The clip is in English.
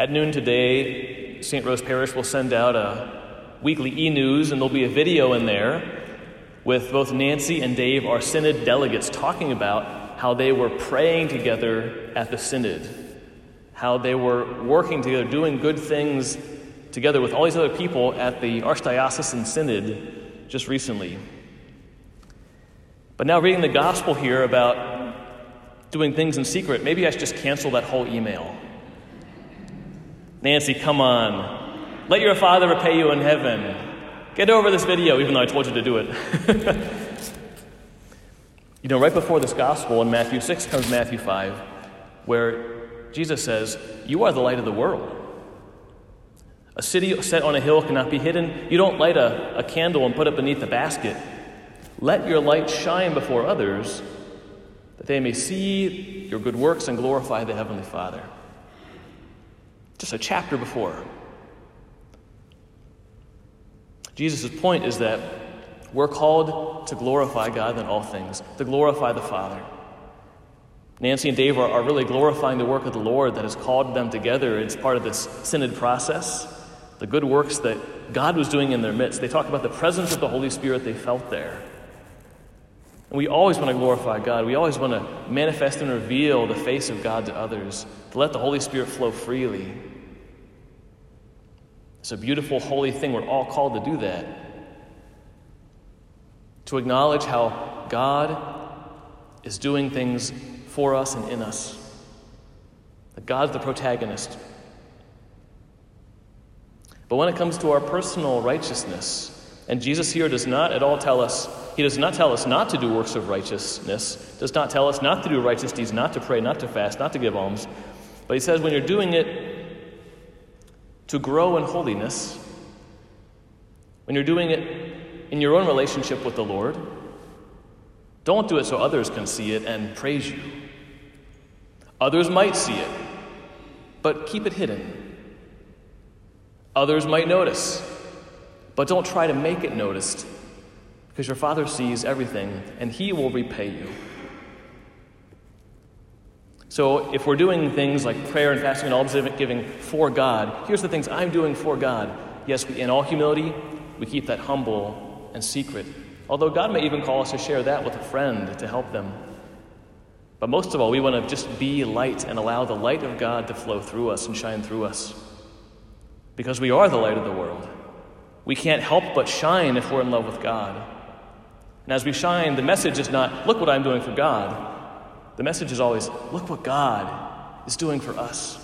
At noon today, St. Rose Parish will send out a weekly e news, and there'll be a video in there with both Nancy and Dave, our synod delegates, talking about how they were praying together at the synod, how they were working together, doing good things together with all these other people at the Archdiocesan Synod just recently. But now, reading the gospel here about doing things in secret, maybe I should just cancel that whole email. Nancy, come on. Let your Father repay you in heaven. Get over this video, even though I told you to do it. you know, right before this gospel in Matthew 6 comes Matthew 5, where Jesus says, You are the light of the world. A city set on a hill cannot be hidden. You don't light a, a candle and put it beneath a basket. Let your light shine before others, that they may see your good works and glorify the Heavenly Father. Just a chapter before. Jesus' point is that we're called to glorify God in all things, to glorify the Father. Nancy and Dave are, really glorifying the work of the Lord that has called them together. It's part of this synod process, the good works that God was doing in their midst. They talk about the presence of the Holy Spirit they felt there. And we always want to glorify God. We always want to manifest and reveal the face of God to others, to let the Holy Spirit flow freely. It's a beautiful, holy thing. We're all called to do that. To acknowledge how God is doing things for us and in us. That God's the protagonist. But when it comes to our personal righteousness, and Jesus here does not at all tell us, he does not tell us not to do works of righteousness, does not tell us not to do righteous deeds, not to pray, not to fast, not to give alms. But he says when you're doing it to grow in holiness, when you're doing it in your own relationship with the Lord, don't do it so others can see it and praise you. Others might see it, but keep it hidden. Others might notice, but don't try to make it noticed because your Father sees everything and He will repay you. So, if we're doing things like prayer and fasting and alms giving for God, here's the things I'm doing for God. Yes, we, in all humility, we keep that humble and secret. Although God may even call us to share that with a friend to help them. But most of all, we want to just be light and allow the light of God to flow through us and shine through us. Because we are the light of the world. We can't help but shine if we're in love with God. And as we shine, the message is not, look what I'm doing for God. The message is always look what God is doing for us.